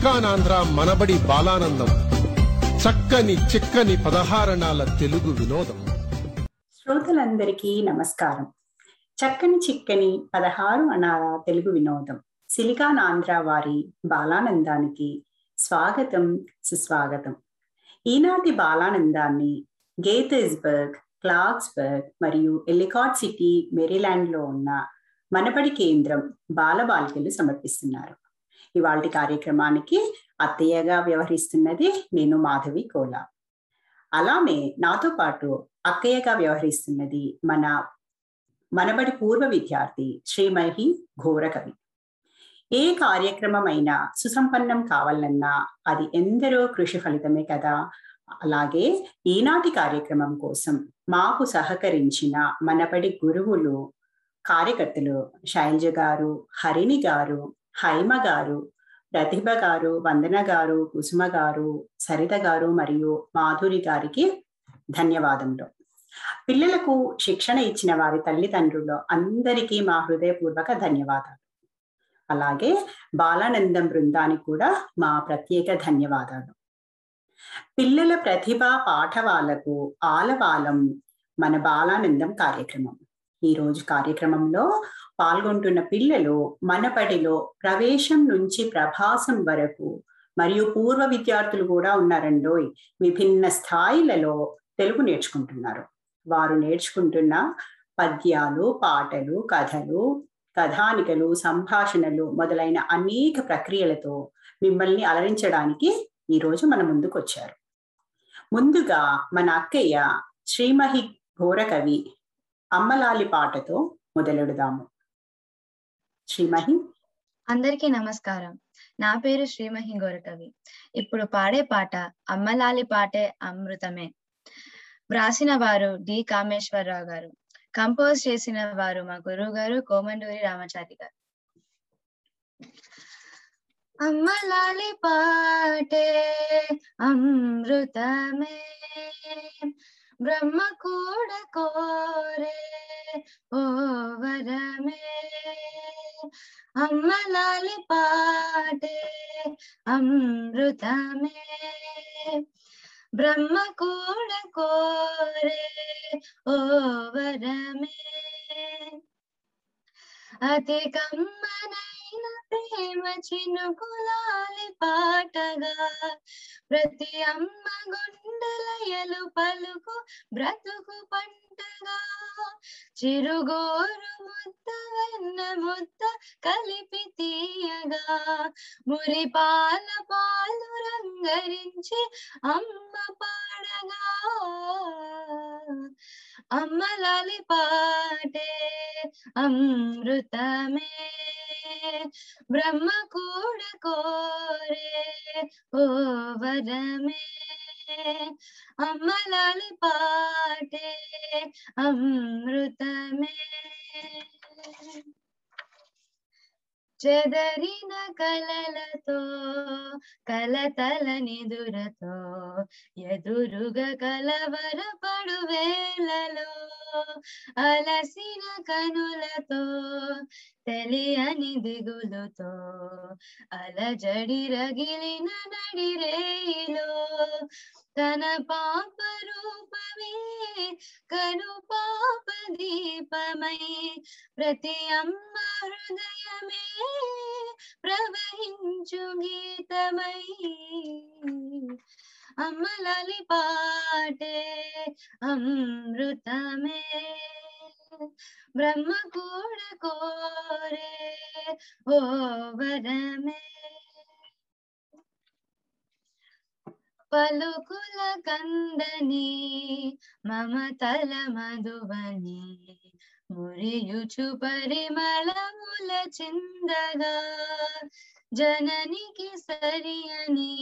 సిలికానాంధ్ర మనబడి బాలానందం. చక్కని చిక్కని పదహారణాల తెలుగు వినోదం. శ్రోతలందరికీ నమస్కారం. చక్కని చిక్కని పదహారు అనాల తెలుగు వినోదం. సిలికాన్ ఆంధ్ర వారి బాలానందానికి స్వాగతం సుస్వాగతం. ఈనాటి బాలానందాన్ని గేతెస్బర్గ్ క్లాక్స్బర్గ్ మరియు ఎలికాట్ సిటీ మెరీలాండ్లో ఉన్న మనబడి కేంద్రం బాలబాలికలు సమర్పిస్తున్నారు. ఇవాళ కార్యక్రమానికి అత్తయ్యగా వ్యవహరిస్తున్నది నేను మాధవి కోలా. అలానే నాతో పాటు అక్కయ్యగా వ్యవహరిస్తున్నది మన మనబడి పూర్వ విద్యార్థి శ్రీమహి ఘోరకవి ఏ కార్యక్రమమైనా సుసంపన్నం కావాలన్నా అది ఎందరో కృషి ఫలితమే కదా. అలాగే ఈనాటి కార్యక్రమం కోసం మాకు సహకరించిన మనబడి గురువులు కార్యకర్తలు శైలజ గారు హరిణి గారు హైమ గారు ప్రతిభ గారు వందన గారు కుసుమ గారు సరిత గారు మరియు మాధురి గారికి ధన్యవాదములు. పిల్లలకు శిక్షణ ఇచ్చిన వారి తల్లిదండ్రులు అందరికీ మా హృదయపూర్వక ధన్యవాదాలు. అలాగే బాలానందం బృందానికి కూడా మా ప్రత్యేక ధన్యవాదాలు. పిల్లల ప్రతిభ పాఠవాలకు ఆలవాలం మన బాలానందం కార్యక్రమం. ఈ రోజు కార్యక్రమంలో పాల్గొంటున్న పిల్లలు మనపడిలో ప్రవేశం నుంచి ప్రభాసం వరకు మరియు పూర్వ విద్యార్థులు కూడా ఉన్నారండో విభిన్న స్థాయిలలో తెలుగు నేర్చుకుంటున్నారు. వారు నేర్చుకుంటున్న పద్యాలు పాటలు కథలు కథానికలు సంభాషణలు మొదలైన అనేక ప్రక్రియలతో మిమ్మల్ని అలరించడానికి ఈరోజు మన ముందుకు వచ్చారు ముందుగా మన అక్కయ్య శ్రీమహి ఘోరకవి అమ్మలాలి పాటతో మొదలెడదాము. శ్రీమహి. అందరికీ నమస్కారం. నా పేరు శ్రీమహి గోరకవి. ఇప్పుడు పాడే పాట అమ్మలాలి పాటే అమృతమే. వ్రాసిన వారు డి కామేశ్వరరావు గారు. కంపోజ్ చేసిన వారు మా గురువు గారు కోమండూరి రామచారి గారు. అమ్మలాలి పాటే అమృతమే. బ్రహ్మ కూడా కోరే ఓ వరమే అమ్మలాలి పాటే అమృతమే బ్రహ్మ కూడా కోరే ఓ వరమే అతి కమ్మనైన ప్రేమ చినుకులాలి పాటగా. ప్రతి అమ్మ గుండెలయలు పలుకు బ్రతుకు పంటగా. చిరుగోరు ముద్ద వెన్న ముద్ద కలిపి తీయగా. మురి పాల పాలు రంగరించి అమ్మ పాడగా. అమ్మ లాలి పాటే అమృతమే. బ్రహ్మ కూడా కోరే. ఓ వరమే అమ్మలాలి పాటే అమృతమే. చెదరిన కలలతో కలతల నిదురతో ఎదురుగా కలవరపడు వేళలో అలసి కనులతో తెలియని దిగులుతో అలజడి రగిలిన నడిరేలో తన పాప రూపమే కను పాప దీపమై ప్రతి అమ్మ హృదయమే ప్రవహించు గీతమై. అమ్మలలి పాటే అమృతమే. బ్రహ్మ కూడా కోరే ఓ వరమే పలుకుల కందని మమతల మధువని మురియుచు పరిమళముల చిందగా జననికి సరియని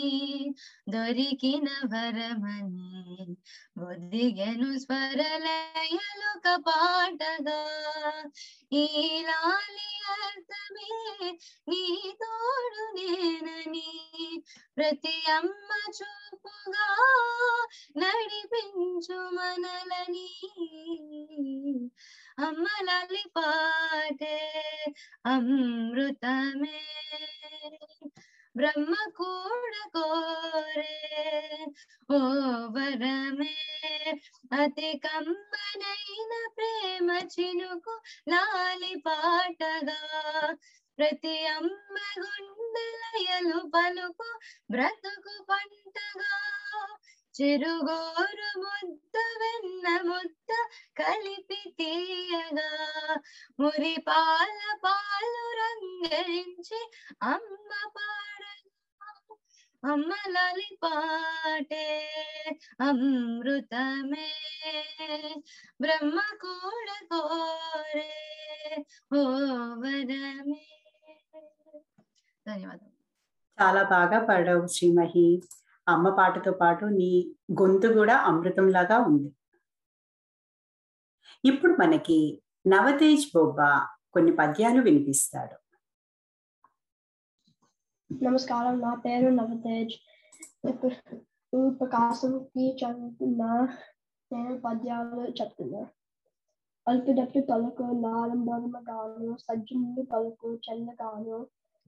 దొరికిన వరమని ఒదిగెను స్వరలయలు కపాటగా ఈ లాలి అర్థమే నీ తోడు నేనని ప్రతి అమ్మ చూపుగా నడిపించు మనలని అమ్మలాలి పాటే అమృతమే. బ్రహ్మ కూడా కోరే ఓ వరమే అతి కమ్మనైన ప్రేమ చినుకు లాలి పాటగా. ప్రతి అమ్మ గుండెలయలు పలుకు బ్రతుకు పంటగా. చిరుగోరు ముద్ద వెన్న ముద్ద కలిపి తీయగా మురి పాల పాలు రంగరించి అమ్మ పాడగా అమ్మ లలి పాటే అమృతమే బ్రహ్మ కూడా కోరే ఓ వరమే ధన్యవాదం చాలా బాగా పాడావు శ్రీమహి. అమ్మ పాటతో పాటు నీ గొంతు కూడా అమృతంలాగా ఉంది. ఇప్పుడు మనకి నవతేజ్ బొబ్బా కొన్ని పద్యాలు వినిపిస్తాడు. నమస్కారం నా పేరు నవతేజ్. ప్రకాశంకి చదువుతున్నా నేను పద్యాలు చెప్తున్నా. అల్పిడట్టు తలకు గాను సజ్జనులు పలుకు చెల్లగాను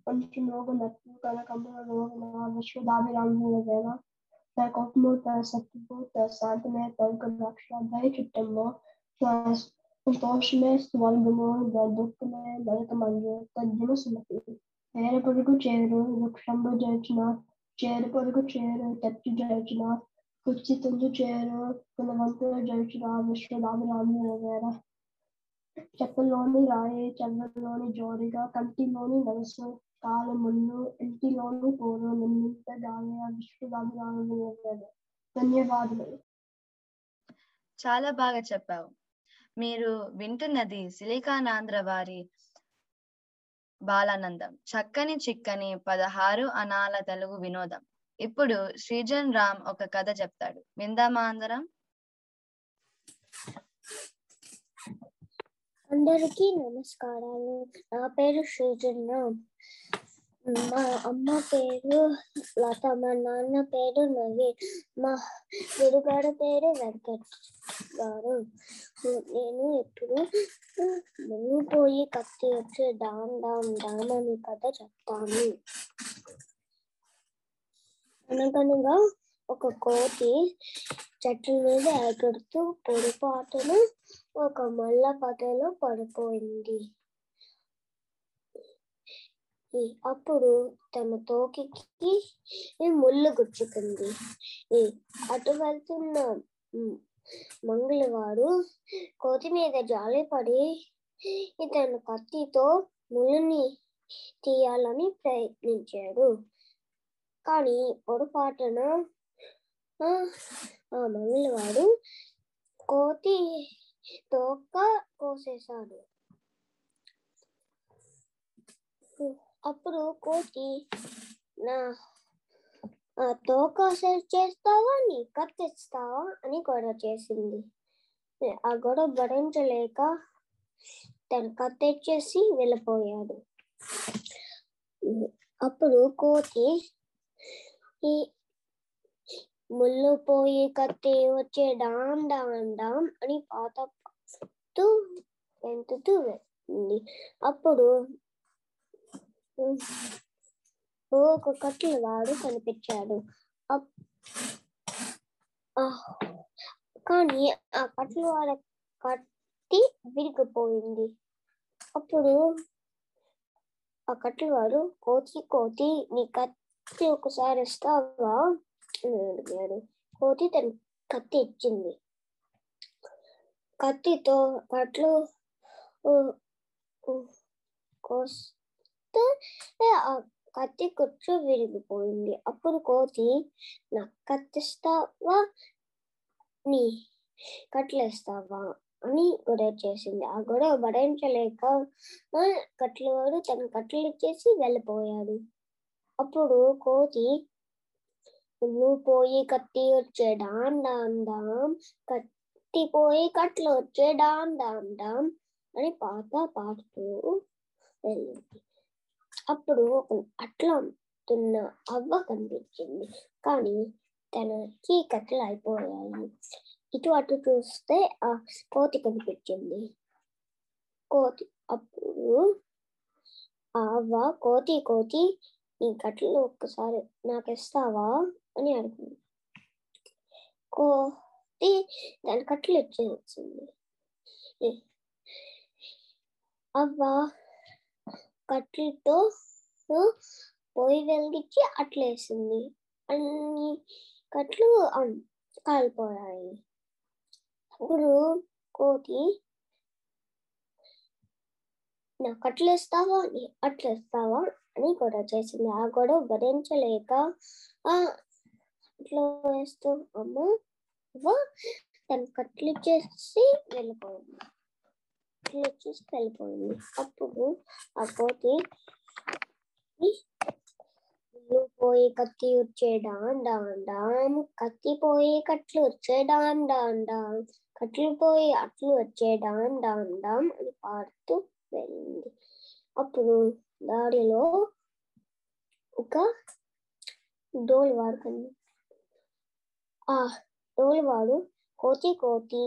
కొంచెం రోగు నట్టు కనకమ్మ రోగున విశ్వదాభిరాముల వేళ నా కోపము తన సత్తుపు తన శాంతమే తనకు రక్ష దయ చుట్టము సంతోషమే స్వర్గము దుఃఖమే నరకమందు తజ్జన సుమతి పేర పొడుగు చేరు వృక్షంబు జయించిన చేరు పొడుగు చేరు తట్టి జయించిన కుర్చి తుందు చేరు కులవంతులు జయించిన విశ్వదాభిరాముల వేళ చెప్పలోని రాయి చెల్లలోని జోడిగా కంటిలోని మనసు పూలు నిన్నింత గాలి విశ్వదాభిరాముల వేళ ధన్యవాదాలు చాలా బాగా చెప్పావు. మీరు వింటున్నది సిలికానాంధ్ర వారి బాలానందం. చక్కని చిక్కని పదహారు అనాల తెలుగు వినోదం. ఇప్పుడు శ్రీజన్ రామ్ ఒక కథ చెప్తాడు. విందామా అందరం? అందరికీ నమస్కారాలు. నా పేరు సృజన్ రామ్. మా అమ్మ పేరు లత మా నాన్న పేరు నవీన్. మా గురుగారు పేరు వెంకట్ గారు. నేను ఇప్పుడు మునిగిపోయి పోయి కత్తి వచ్చి డామ్ డామ్ డామ్ అని కథ చెప్తాను. అనగనగా ఒక కోతి చెట్ల మీద ఎగురుతూ పొరపాటున ఒక మల్ల పదలో పడిపోయింది. అప్పుడు తన తోకికి ముళ్ళు గుచ్చుకుంది ఈ అటు వెళ్తున్న మంగళవారు మంగళవాడు కోతి మీద జాలిపడి తన కత్తితో ముళ్ళుని తీయాలని ప్రయత్నించాడు. కానీ పొరపాటున ఆ ఆ మంగళవాడు కోతి తోక కోసేశాడు. అప్పుడు కోతి నా తోక చేస్తావా? నీ కత్తిస్తావా అని గొడవ చేసింది. ఆ గొడవ భరించలేక తన కత్తెచ్చేసి వెళ్ళిపోయాడు. అప్పుడు కోతి ఈ ముళ్ళు పోయి కత్తి వచ్చే డామ్ డామ్ డామ్ అని పాత వెంతుతూ వెంటుతూ వెళ్ళింది. అప్పుడు ఒక కట్ల వాడు కనిపించాడు. అప్- కానీ ఆ కట్ల వాడ కత్తి విరిగిపోయింది. అప్పుడు ఆ కట్ల వాడు కోతి కోతి నీ కత్తి ఒకసారి ఇస్తావా అని అడిగాడు. కోతి తన కత్తి ఇచ్చింది. కత్తితో కట్లు ఊ, ఊ, కత్తి కుచ్చు విరిగిపోయింది అప్పుడు కోతి నాకు కత్తిస్తావా నీ కట్లేస్తావా అని గొడవ చేసింది ఆ గొడవ భరించలేక ఆ, కట్లవాడు తన కట్లు ఇచ్చేసి వెళ్ళిపోయాడు అప్పుడు కోతి నువ్వు పోయి కత్తి వచ్చే డామ్ డామ్ డామ్ కత్తి పోయి కట్లు వచ్చే డామ్ డామ్ అని పాట పాడుతూ వెళ్ళింది అప్పుడు ఒక అట్లా తున్న అవ్వ కనిపించింది. కానీ తనకి కట్టెలు అయిపోయాయి. ఇటు అటు చూస్తే ఆ కోతి కనిపించింది. కోతి అప్పుడు ఆ అవ్వ కోతి కోతి ఈ కట్లు ఒక్కసారి నాకు ఇస్తావా అని అడిగింది. కోతి దాని కట్లు ఇచ్చేసింది ఏ- అవ్వ కట్లతో పొయ్యి వెలిగించి అట్లేసింది అన్ని కట్లు కాలిపోయాయి. అప్పుడు కోతి నా కట్లు ఇస్తావా అని అట్లు ఇస్తావా అని గొడవ చేసింది. ఆ గొడవ భరించలేక అట్లా వేస్తూ అమ్మ అవ్వ తన కట్లు ఇచ్చేసి వెళ్ళిపోయింది ఇట్లా చూసి వెళ్ళిపోయింది. అప్పుడు ఆ కోతి పోయి కత్తి వచ్చే డాన్ డాన్ డాన్ కత్తి పోయి కట్లు వచ్చే డాన్ డాన్ డాన్ కట్లు పోయి అట్లు వచ్చే డాన్ డాన్ డాన్ అని పాడుతూ వెళ్ళింది. అప్పుడు దారిలో ఒక డోలువాడు కన్నా ఆ డోలువాడు కోతి కోతి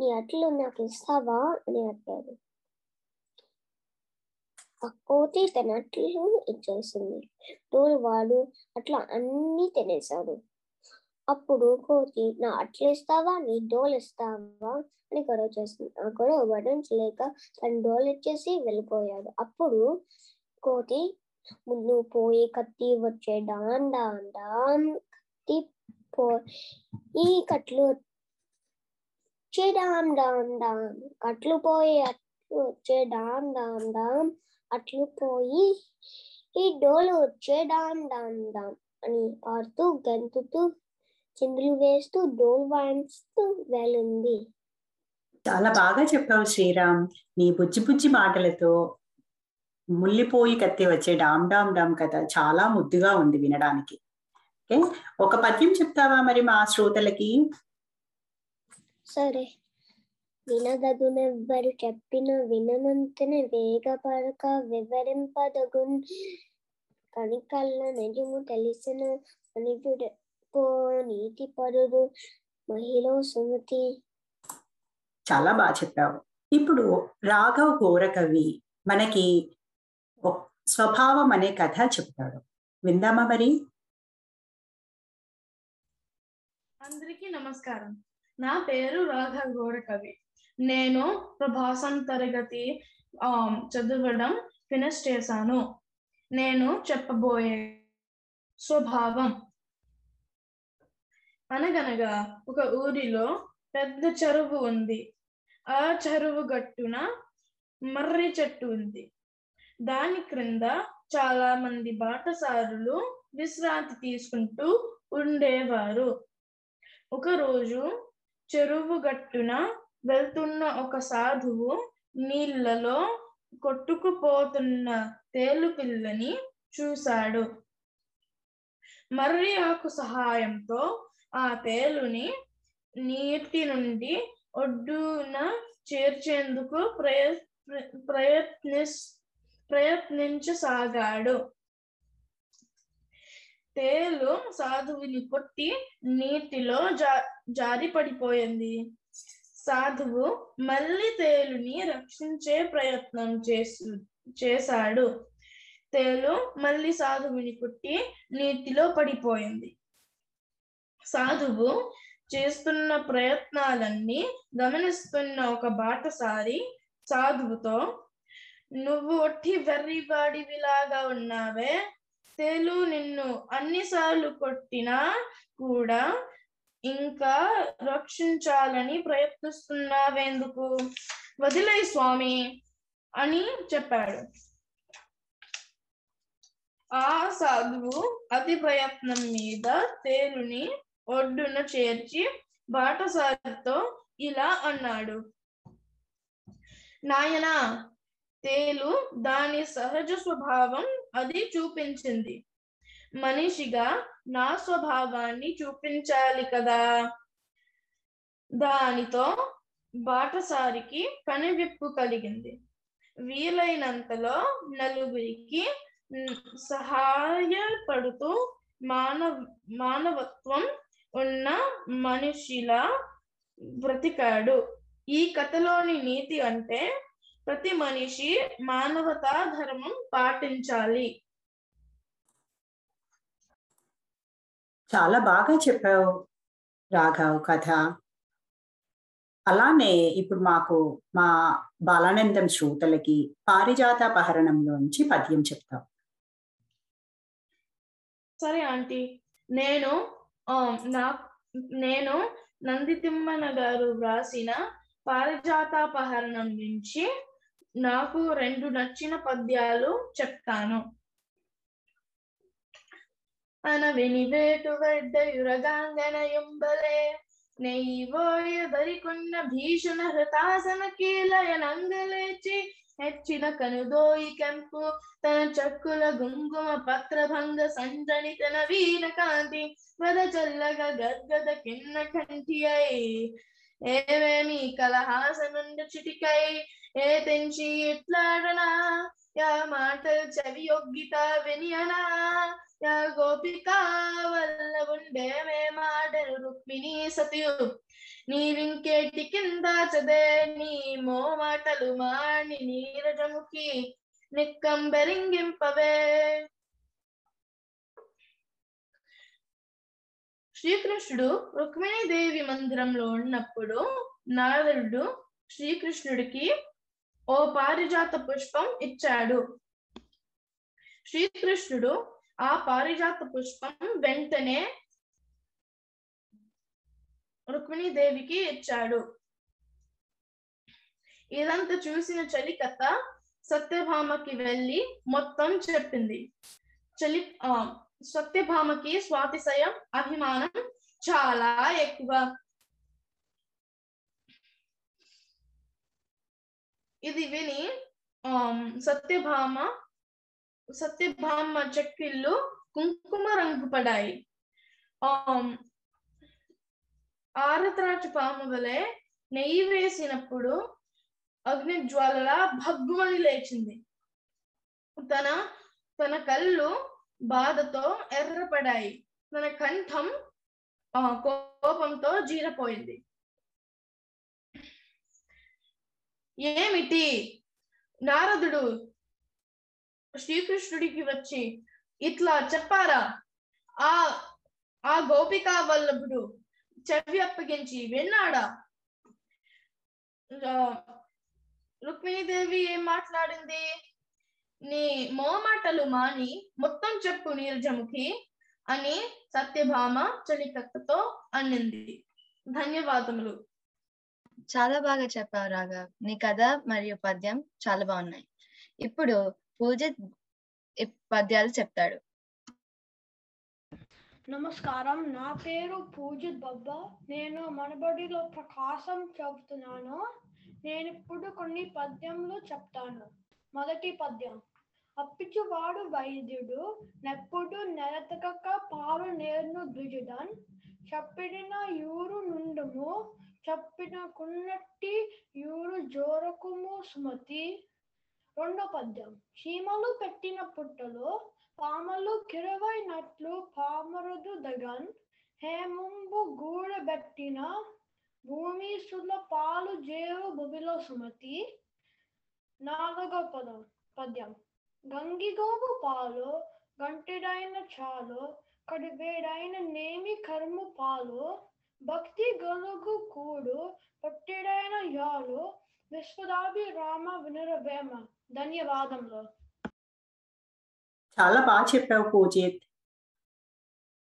నీ అట్లు నాకు ఇస్తావా అని అడిగాడు ఆ కోతి తన అట్లు ఇచ్చేసింది డోలువాడు అట్లా అన్ని తినేశాడు అప్పుడు కోతి నా అట్లు ఇస్తావా నీ డోలు ఇస్తావా అని గొడవ చేసింది ఆ గొడవ వడించలేక తన డోలు ఇచ్చేసి వెళ్ళిపోయాడు అప్పుడు కోతి ముందు పోయి కత్తి వచ్చే డాన్ డాన్ డాన్ కత్తి పో ఈ కట్లు వచ్చే డామ్ డామ్ డామ్. కట్లు పోయి అట్లు వచ్చే డామ్ డామ్ డామ్. అట్లు పోయి ఈ డోలు వచ్చే డామ్ డాన్ డామ్ అని పాడుతూ గంతుతూ చిందులు వేస్తూ డోలు వాయిస్తూ వెళ్ళింది చాలా బాగా చెప్పావు శ్రీరామ్. నీ బుజ్జి బుజ్జి మాటలతో ముల్లిపోయి కత్తి వచ్చే డామ్ డామ్ డామ్ కథ చాలా ముద్దుగా ఉంది వినడానికి. ఓకే? ఒక పద్యం చెప్తావా మరి మా శ్రోతలకి? సరే. వినదగునెవ్వరు చెప్పిన విననంతనే వేగపడక వివరింపదగున్ కనికల్ల నిజము తెలిసిన మనిషుడు. పో నీతి పరుడు మహిళ సుమతి. చాలా బాగా చెప్పావు. ఇప్పుడు రాఘవ్ ఘోరకవి మనకి స్వభావం అనే కథ చెప్తాడు. విందామా మరి? అందరికీ నమస్కారం. నా పేరు రాధా గౌరకవి నేను ప్రభాసం తరగతి ఆ, చదవడం ఫినిష్ చేశాను. నేను చెప్పబోయే స్వభావం. అనగనగా ఒక ఊరిలో పెద్ద చెరువు ఉంది. ఆ చెరువు గట్టున మర్రి చెట్టు ఉంది. దాని క్రింద చాలా మంది బాటసారులు విశ్రాంతి తీసుకుంటూ ఉండేవారు. ఒకరోజు చెరువు గట్టున వెళ్తున్న ఒక సాధువు నీళ్ళలో కొట్టుకుపోతున్న తేలు పిల్లని చూశాడు. మర్రి ఆకు సహాయంతో ఆ తేలుని నీటి నుండి ఒడ్డున చేర్చేందుకు ప్రయ ప్రయత్ని ప్రయత్నించసాగాడు. తేలు సాధువుని కొట్టి నీటిలో జా జారి పడిపోయింది. సాధువు మళ్ళీ తేలుని రక్షించే ప్రయత్నం చేసు చేశాడు. తేలు మళ్ళీ సాధువుని కుట్టి నీటిలో పడిపోయింది. సాధువు చేస్తున్న ప్రయత్నాలన్నీ గమనిస్తున్న ఒక బాటసారి సాధువుతో నువ్వు ఒట్టి వెర్రివాడివిలాగా ఉన్నావే. తేలు నిన్ను అన్నిసార్లు కొట్టినా కూడా ఇంకా రక్షించాలని ప్రయత్నిస్తున్నావెందుకు? వదిలే స్వామి అని చెప్పాడు. ఆ సాధువు అతి ప్రయత్నం మీద తేలుని ఒడ్డున చేర్చి బాటసారితో ఇలా అన్నాడు. నాయనా తేలు దాని సహజ స్వభావం అది చూపించింది. మనిషిగా నా స్వభావాన్ని చూపించాలి కదా. దానితో బాటసారికి కనువిప్పు కలిగింది. వీలైనంతలో నలుగురికి సహాయపడుతూ మానవ మానవత్వం ఉన్న మనిషిలా బ్రతికాడు. ఈ కథలోని నీతి అంటే ప్రతి మనిషి మానవతా ధర్మం పాటించాలి. చాలా బాగా చెప్పావు రాఘవ్ కథ. అలానే ఇప్పుడు మాకు మా బాలానందం శ్రోతలకి పారిజాతాపహరణంలోంచి పద్యం చెప్తాం. సరే ఆంటీ నేను నా నేను నందితిమ్మన గారు వ్రాసిన పారిజాతాపహరణం నుంచి నాకు రెండు నచ్చిన పద్యాలు చెప్తాను. అనవినివేటు వెడ్డయురగాంగన ఎంబలే నెయ్యివోయదరికొన్న భీషణ హృతాసన కీలయనంగలేచి ಹೆಚ್ಚಿನ ಕನುದೋಯಿ ಕೆಂಪು ತನ ಚಕ್ಕುಲ ಗುಂಗುಮ ಪತ್ರಭಂಗ ಸಂಜನಿತನ ವೀರ ಕಾಂತಿ ವದ ಚಲ್ಲಗ ಗದ್ಗದ ಕಿನ್ನ ಕಂಠಿಯೈ ఏవేమి కలహాసనుండ చిటికై ఏ తెంచి ఇట్లాడనా యా మాటలు చెవి యొగ్గిత వినియనా యా ఉండే వల్లవుండేమే మాటలు రుక్మిణి సతియు. నీవింకేటి కింద చదే నీ మో మాటలు మాణి నీరజముఖి నిక్కంబెరింగింపవే. శ్రీకృష్ణుడు రుక్మిణీదేవి మందిరంలో ఉన్నప్పుడు నారదుడు శ్రీకృష్ణుడికి ఓ పారిజాత పుష్పం ఇచ్చాడు. శ్రీకృష్ణుడు ఆ పారిజాత పుష్పం వెంటనే రుక్మిణీదేవికి ఇచ్చాడు. ఇదంతా చూసిన చలికథ సత్యభామకి వెళ్ళి మొత్తం చెప్పింది. చలి ఆ సత్యభామకి స్వాతిశయం అభిమానం చాలా ఎక్కువ. ఇది విని ఆ సత్యభామ సత్యభామ చెక్కిళ్ళు కుంకుమ రంగు పడాయి. ఆ ఆరత్రాచ పాము వలె నెయ్యి వేసినప్పుడు అగ్ని జ్వాలలా భగ్గుమని లేచింది. తన తన కళ్ళు బాధతో ఎర్రపడాయి. తన కంఠం ఆ కోపంతో జీరపోయింది. ఏమిటి? నారదుడు శ్రీకృష్ణుడికి వచ్చి ఇట్లా చెప్పారా? ఆ ఆ గోపికా వల్లభుడు చెవి అప్పగించి విన్నాడా? రుక్మిణీదేవి ఏం మాట్లాడింది? నీ మోమాటలు మాని మొత్తం చెప్పు నీరజముఖి అని సత్యభామ చలికత్తతో అన్నింది. ధన్యవాదములు. చాలా బాగా చెప్పావు రాఘవ్. నీ కథ మరియు పద్యం చాలా బాగున్నాయి. ఇప్పుడు పూజిత్ పద్యాలు చెప్తాడు. నమస్కారం నా పేరు పూజిత్ బబ్బా. నేను మనబడిలో ప్రకాశం చెబుతున్నాను నేను ఇప్పుడు కొన్ని పద్యములు చెప్తాను. మొదటి పద్యం అప్పిచువాడు వైద్యుడు నెప్పుడు నెలతక పాలు నేర్ను ద్విజుడన్ చెప్పిన యూరు నుండుము చెప్పిన కున్నట్టి యూరు జోరకుము సుమతి. రెండో పద్యం. చీమలు పెట్టిన పుట్టలో పామలు కిరవైనట్లు పామరుదు దగన్. హేముంబు గూడబెట్టిన భూమి సుల పాలు జేవు భువిలో సుమతి. నాలుగో పదం పద్యం. గంగిగోపు పాలు గంటిడైన చాలు కడిబేడైన నేమి కర్ము పాలు భక్తి గలుగు కూడు పట్టిడైన యాలు విశ్వదాభిరామ వినురవేమ. ధన్యవాదములు. చాలా బాగా చెప్పావు పూజిత్.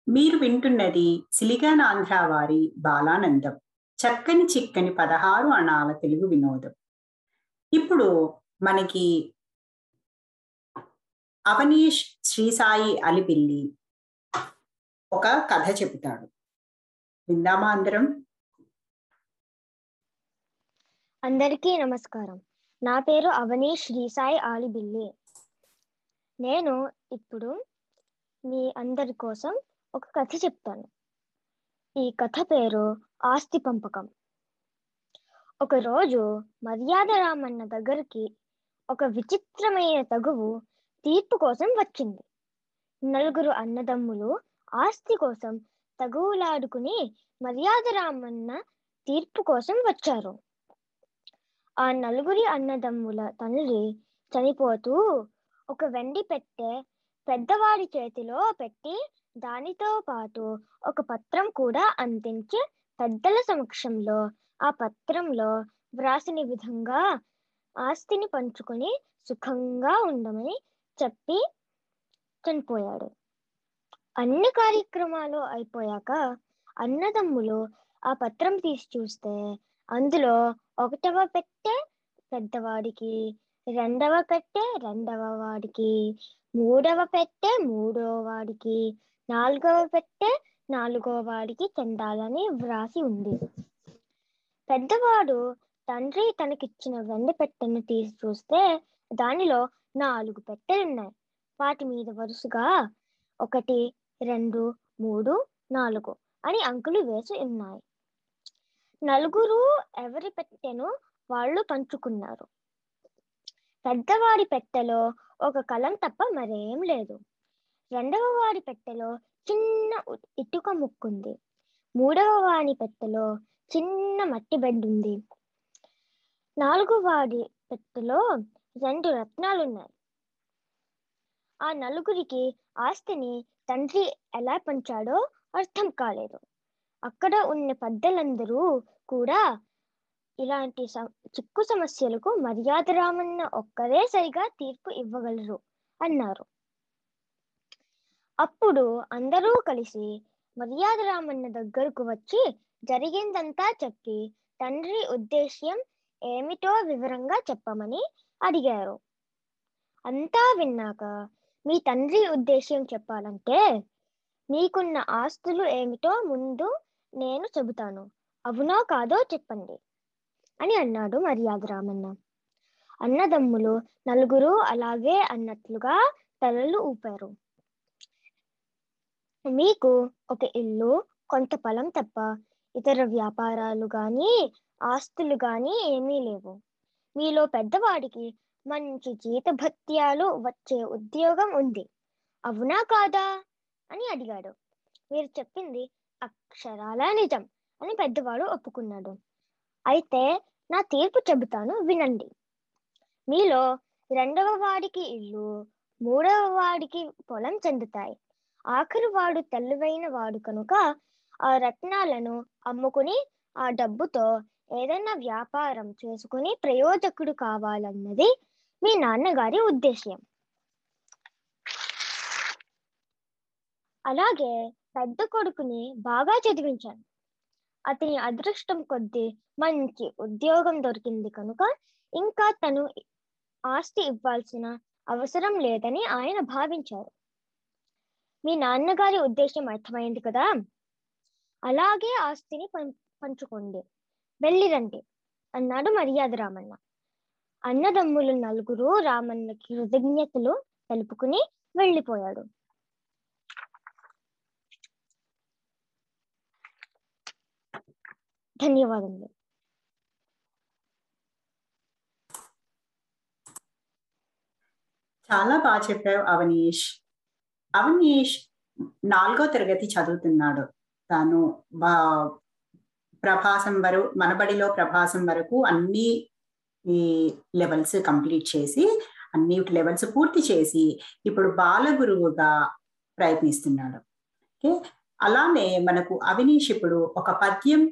మీరు వింటున్నది సిలిగానాంధ్ర వారి బాలానందం. చక్కని చిక్కని పదహారు అణాల తెలుగు వినోదం. ఇప్పుడు మనకి అవనీష్ శ్రీసాయి అలిపిల్లి ఒక కథ చెబుతాడు. విందామా అందరం? అందరికీ నమస్కారం. నా పేరు అవనీష్ శ్రీసాయి ఆలిబిల్లి. నేను ఇప్పుడు మీ అందరి కోసం ఒక కథ చెప్తాను. ఈ కథ పేరు ఆస్తి పంపకం. ఒకరోజు మర్యాద రామన్న దగ్గరికి ఒక విచిత్రమైన తగువు తీర్పు కోసం వచ్చింది. నలుగురు అన్నదమ్ములు ఆస్తి కోసం తగువులాడుకుని మర్యాద రామన్న తీర్పు కోసం వచ్చారు. ఆ నలుగురి అన్నదమ్ముల తండ్రి చనిపోతూ ఒక వెండి పెట్టె పెద్దవాడి చేతిలో పెట్టి దానితో పాటు ఒక పత్రం కూడా అందించి పెద్దల సమక్షంలో ఆ పత్రంలో వ్రాసిన విధంగా ఆస్తిని పంచుకొని సుఖంగా ఉండమని చెప్పి చనిపోయాడు. అన్ని కార్యక్రమాలు అయిపోయాక అన్నదమ్ములు ఆ పత్రం తీసి చూస్తే అందులో ఒకటవ పెట్టె పెద్దవాడికి రెండవ పెట్టె రెండవ వాడికి మూడవ పెట్టె మూడవ వాడికి నాలుగవ పెట్టె నాలుగవ వాడికి చెందాలని వ్రాసి ఉంది. పెద్దవాడు తండ్రి తనకిచ్చిన వెండి పెట్టెను తీసి చూస్తే దానిలో నాలుగు పెట్టెలున్నాయి వాటి మీద వరుసగా ఒకటి రెండు మూడు నాలుగు అని అంకులు వేసి ఉన్నాయి. నలుగురు ఎవరి పెట్టెను వాళ్ళు పంచుకున్నారు పెద్దవాడి పెట్టెలో ఒక కలం తప్ప మరేం లేదు. రెండవ వాడి పెట్టెలో చిన్న ఇటుక ముక్కుంది. మూడవ వాడి పెట్టెలో చిన్న మట్టి బెడ్ ఉంది నాలుగు వాడి పెట్టెలో రెండు రత్నాలున్నాయి. ఆ నలుగురికి ఆస్తిని తండ్రి ఎలా పంచాడో అర్థం కాలేదు. అక్కడ ఉన్న పెద్దలందరూ కూడా ఇలాంటి చిక్కు సమస్యలకు మర్యాద రామన్న ఒక్కరే సరిగా తీర్పు ఇవ్వగలరు అన్నారు. అప్పుడు అందరూ కలిసి మర్యాద రామన్న దగ్గరకు వచ్చి జరిగిందంతా చెప్పి తండ్రి ఉద్దేశ్యం ఏమిటో వివరంగా చెప్పమని అడిగారు. అంతా విన్నాక మీ తండ్రి ఉద్దేశ్యం చెప్పాలంటే మీకున్న ఆస్తులు ఏమిటో ముందు నేను చెబుతాను. అవునో కాదో చెప్పండి అని అన్నాడు మర్యాద రామన్న అన్నదమ్ములు నలుగురు అలాగే అన్నట్లుగా తలలు ఊపారు. మీకు ఒక ఇల్లు కొంత పొలం తప్ప ఇతర వ్యాపారాలు గాని ఆస్తులు గాని ఏమీ లేవు. మీలో పెద్దవాడికి మంచి జీతభత్యాలు వచ్చే ఉద్యోగం ఉంది. అవునా కాదా అని అడిగాడు. మీరు చెప్పింది అక్షరాల నిజం. అని పెద్దవాడు ఒప్పుకున్నాడు. అయితే నా తీర్పు చెబుతాను వినండి. మీలో రెండవ వాడికి ఇల్లు మూడవ వాడికి పొలం చెందుతాయి. ఆఖరి వాడు తెలివైన వాడు కనుక ఆ రత్నాలను అమ్ముకుని ఆ డబ్బుతో ఏదైనా వ్యాపారం చేసుకుని ప్రయోజకుడు కావాలన్నది మీ నాన్నగారి ఉద్దేశ్యం. అలాగే పెద్ద కొడుకుని బాగా చదివించాను. అతని అదృష్టం కొద్దీ మంచి ఉద్యోగం దొరికింది కనుక ఇంకా తను ఆస్తి ఇవ్వాల్సిన అవసరం లేదని ఆయన భావించారు. మీ నాన్నగారి ఉద్దేశం అర్థమైంది కదా? అలాగే ఆస్తిని పం- పంచుకోండి. వెళ్ళిరండి అన్నాడు మర్యాద రామన్న. అన్నదమ్ములు నలుగురు రామన్నకి కృతజ్ఞతలు తెలుపుకుని వెళ్ళిపోయాడు ధన్యవాదములు. చాలా బాగా చెప్పావు అవనీష్. అవనీష్ నాలుగో తరగతి చదువుతున్నాడు. తాను బా ప్రభాసం వరకు మనబడిలో ప్రభాసం వరకు అన్ని ఈ లెవెల్స్ కంప్లీట్ చేసి అన్ని లెవెల్స్ పూర్తి చేసి ఇప్పుడు బాల గురువుగా ప్రయత్నిస్తున్నాడు. ఓకే? అలానే మనకు అవినీష్ ఇప్పుడు ఒక పద్యం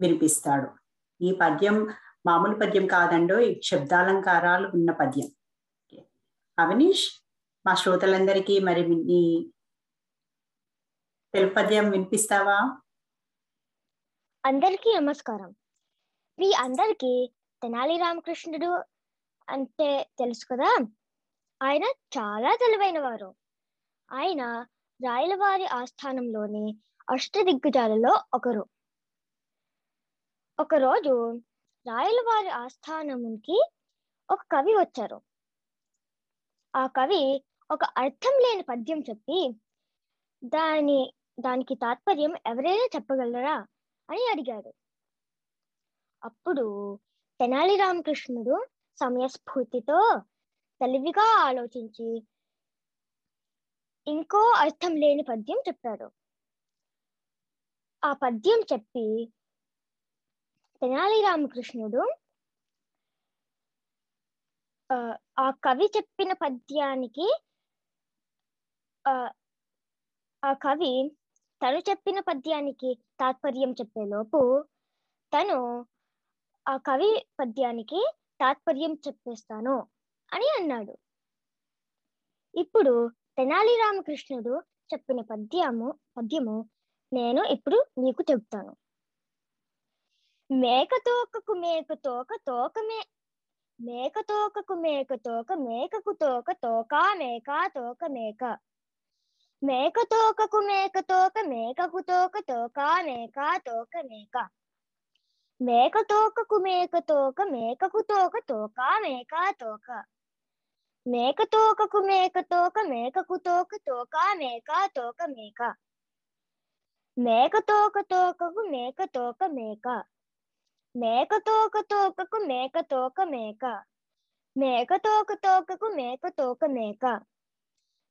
వినిపిస్తాడు. ఈ పద్యం మామూలు పద్యం కాదండో ఈ శబ్దాలంకారాలు ఉన్న పద్యం. అవినీష్ అవనీష్ మా శ్రోతలందరికీ మరి నీ తెలుగు పద్యం వినిపిస్తావా? అందరికీ నమస్కారం. మీ అందరికీ తెనాలి రామకృష్ణుడు అంటే తెలుసు కదా? ఆయన చాలా తెలివైన వారు ఆయన రాయలవారి ఆస్థానంలోని అష్టదిగ్గజాలలో ఒకరు. ఒకరోజు రాయలవారి ఆస్థానంకి ఒక కవి వచ్చారు. ఆ కవి ఒక అర్థం లేని పద్యం చెప్పి దాని దానికి తాత్పర్యం ఎవరైనా చెప్పగలరా? అని అడిగాడు. అప్పుడు తెనాలి రామకృష్ణుడు సమయస్ఫూర్తితో తెలివిగా ఆలోచించి ఇంకో అర్థం లేని పద్యం చెప్పాడు. ఆ పద్యం చెప్పి తెనాలి రామకృష్ణుడు ఆ, కవి చెప్పిన పద్యానికి ఆ, ఆ కవి తను చెప్పిన పద్యానికి తాత్పర్యం చెప్పేలోపు తను ఆ కవి పద్యానికి తాత్పర్యం చెప్పేస్తాను అని అన్నాడు. ఇప్పుడు తెనాలి రామకృష్ణుడు చెప్పిన పద్యము పద్యము నేను ఇప్పుడు మీకు చెప్తాను మేక తోకకు మేక తోక తోక మే మేక తోకకు మేక తోక మేకకు తోక తోక మేక తోక మేక మేక తోకకు మేక తోక మేకకు తోక తోక మేక తోక మేక మేక తోకకు మేక తోక మేకకు తోక తోక మేక తోక మేక తోకకు మేక తోక మేకకు తోక తోక మేక తోక మేక మేక తోక తోకకు మేక తోక మేక మేక తోక తోకకు మేక. తోక మేక మేక. తోక తోకకు మేక తోక మేక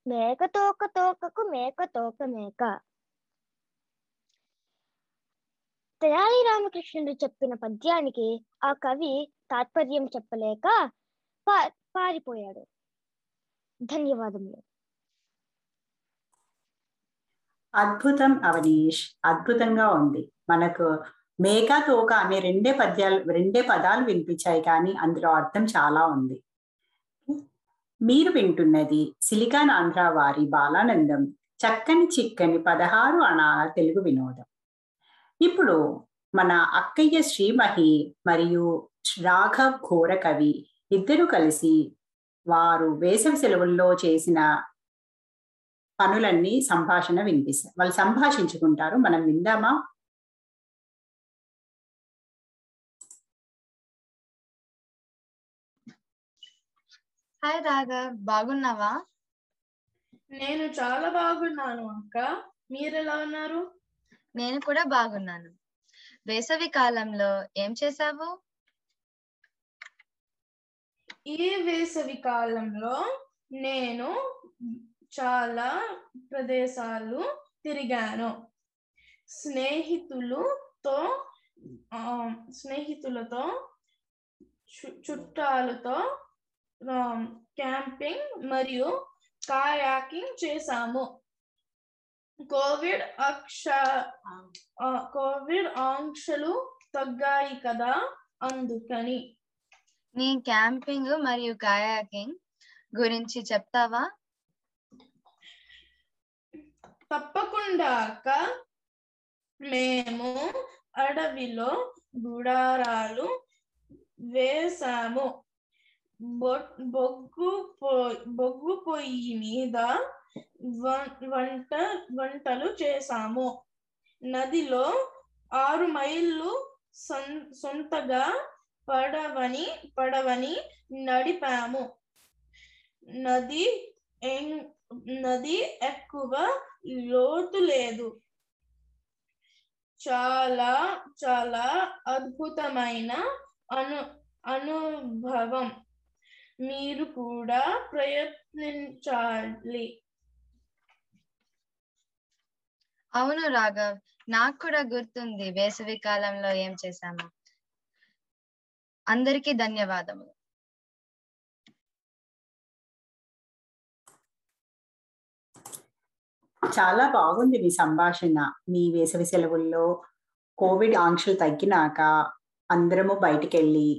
మేక తోక తోకకు మేక తోక మేక. తెనాలి రామకృష్ణుడు చెప్పిన పద్యానికి ఆ కవి తాత్పర్యం చెప్పలేక పా- పారిపోయాడు. ధన్యవాదములు. అద్భుతం అవనీష్. అద్భుతంగా ఉంది. మనకు మేక తోక అనే రెండే పద్యాలు రెండే పదాలు వినిపించాయి కానీ అందులో అర్థం చాలా ఉంది. మీరు వింటున్నది సిలికాన్ ఆంధ్ర వారి బాలానందం చక్కని చిక్కని పదహారు అణాల తెలుగు వినోదం. ఇప్పుడు మన అక్కయ్య శ్రీమహి మరియు రాఘవ్ ఘోర కవి ఇద్దరు కలిసి వారు వేసవి సెలవుల్లో చేసిన పనులన్నీ సంభాషణ వినిపిస్తారు వాళ్ళు సంభాషించుకుంటారు. మనం విందామా? హాయ్ రాఘవ్ బాగున్నావా? నేను చాలా బాగున్నాను అక్క. మీరెలా ఉన్నారు? నేను కూడా బాగున్నాను. వేసవి కాలంలో ఏం చేసావు ఈ వేసవి కాలంలో నేను చాలా ప్రదేశాలు తిరిగాను. స్నేహితులతో స్నేహితులతో చు- చుట్టాలతో క్యాంపింగ్ మరియు కాయాకింగ్ చేశాము. కోవిడ్ అక్ష కోవిడ్ ఆంక్షలు తగ్గాయి కదా అందుకని. నీ క్యాంపింగ్ మరియు కయాకింగ్ గురించి చెప్తావా? తప్పకుండా అక్క మేము అడవిలో గుడారాలు వేసాము బొగ్గు బొగ్గు పొయ్యి మీద వంట వంటలు చేశాము నదిలో ఆరు మైళ్ళు సొం- సొంతగా పడవని పడవని నడిపాము. నది ఎం- నది ఎక్కువ లోతు లేదు. చాలా చాలా అద్భుతమైన అను అనుభవం. మీరు కూడా ప్రయత్నించాలి. అవును రాఘవ్ నాకు కూడా గుర్తుంది వేసవి కాలంలో ఏం చేశాము. అందరికీ ధన్యవాదములు. చాలా బాగుంది మీ సంభాషణ. మీ వేసవి సెలవుల్లో కోవిడ్ ఆంక్షలు తగ్గినాక అందరము బయటికి వెళ్ళి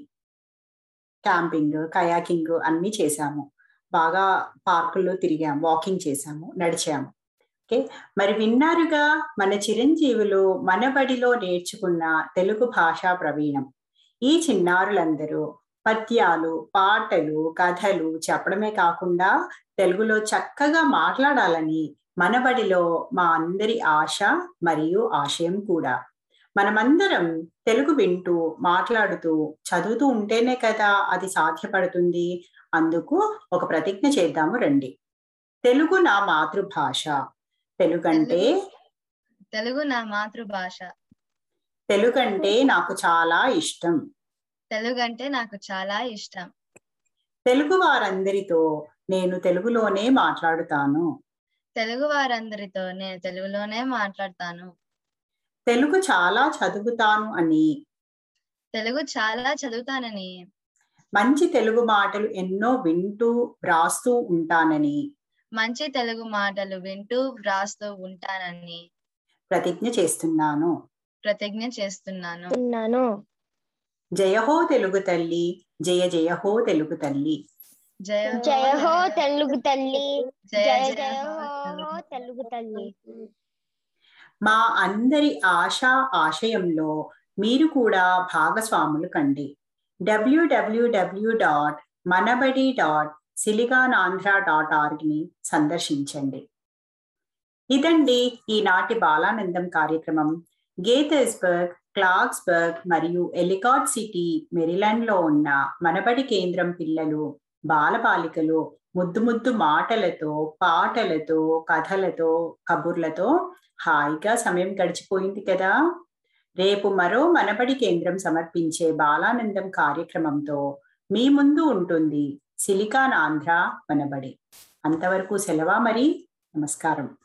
క్యాంపింగ్ కయాకింగ్ అన్నీ చేశాము. బాగా పార్కుల్లో తిరిగాము వాకింగ్ చేశాము నడిచాము. ఓకే? మరి విన్నారుగా మన చిరంజీవులు మన బడిలో నేర్చుకున్న తెలుగు భాషా ప్రవీణం. ఈ చిన్నారులందరూ పద్యాలు పాటలు కథలు చెప్పడమే కాకుండా తెలుగులో చక్కగా మాట్లాడాలని మన బడిలో మా అందరి ఆశ మరియు ఆశయం కూడా. మనమందరం తెలుగు వింటూ మాట్లాడుతూ చదువుతూ ఉంటేనే కదా అది సాధ్యపడుతుంది. అందుకు ఒక ప్రతిజ్ఞ చేద్దాము రండి. తెలుగు నా మాతృభాష. తెలుగంటే తెలుగు నా మాతృభాష. తెలుగంటే నాకు చాలా ఇష్టం. తెలుగు అంటే నాకు చాలా ఇష్టం. తెలుగు వారందరితో నేను తెలుగులోనే మాట్లాడుతాను. తెలుగు వారందరితో నేను తెలుగులోనే మాట్లాడతాను. తెలుగు చాలా చదువుతాను అని. తెలుగు చాలా చదువుతానని. మంచి తెలుగు మాటలు ఎన్నో వింటూ వ్రాస్తూ ఉంటానని. మంచి తెలుగు మాటలు వింటూ వ్రాస్తూ ఉంటానని. ప్రతిజ్ఞ చేస్తున్నాను. ప్రతిజ్ఞ చేస్తున్నాను. ఉన్నాను. జయహో తెలుగు తల్లి జయ జయహో తెలుగు తల్లి. జయ జయ హో తెలుగు తల్లి జయ జయ జయ జయ హో హో తెలుగు తల్లి. మా అందరి ఆశా ఆశయంలో మీరు కూడా భాగస్వాములు కండి. W W W dot Manabadi dot SiliconAndhra dot ఆర్గ్ని సందర్శించండి. ఇదండి ఈనాటి బాలానందం కార్యక్రమం. గేతెస్బర్గ్ క్లాక్స్బర్గ్ మరియు ఎలికాట్ సిటీ మెరిలాండ్లో ఉన్న మనబడి కేంద్రం పిల్లలు బాలబాలికలు ముద్దు ముద్దు మాటలతో పాటలతో కథలతో కబుర్లతో హాయిగా సమయం గడిచిపోయింది కదా. రేపు మరో మనబడి కేంద్రం సమర్పించే బాలానందం కార్యక్రమంతో మీ ముందు ఉంటుంది సిలికాన్ ఆంధ్ర మనబడి. అంతవరకు సెలవా మరి. నమస్కారం.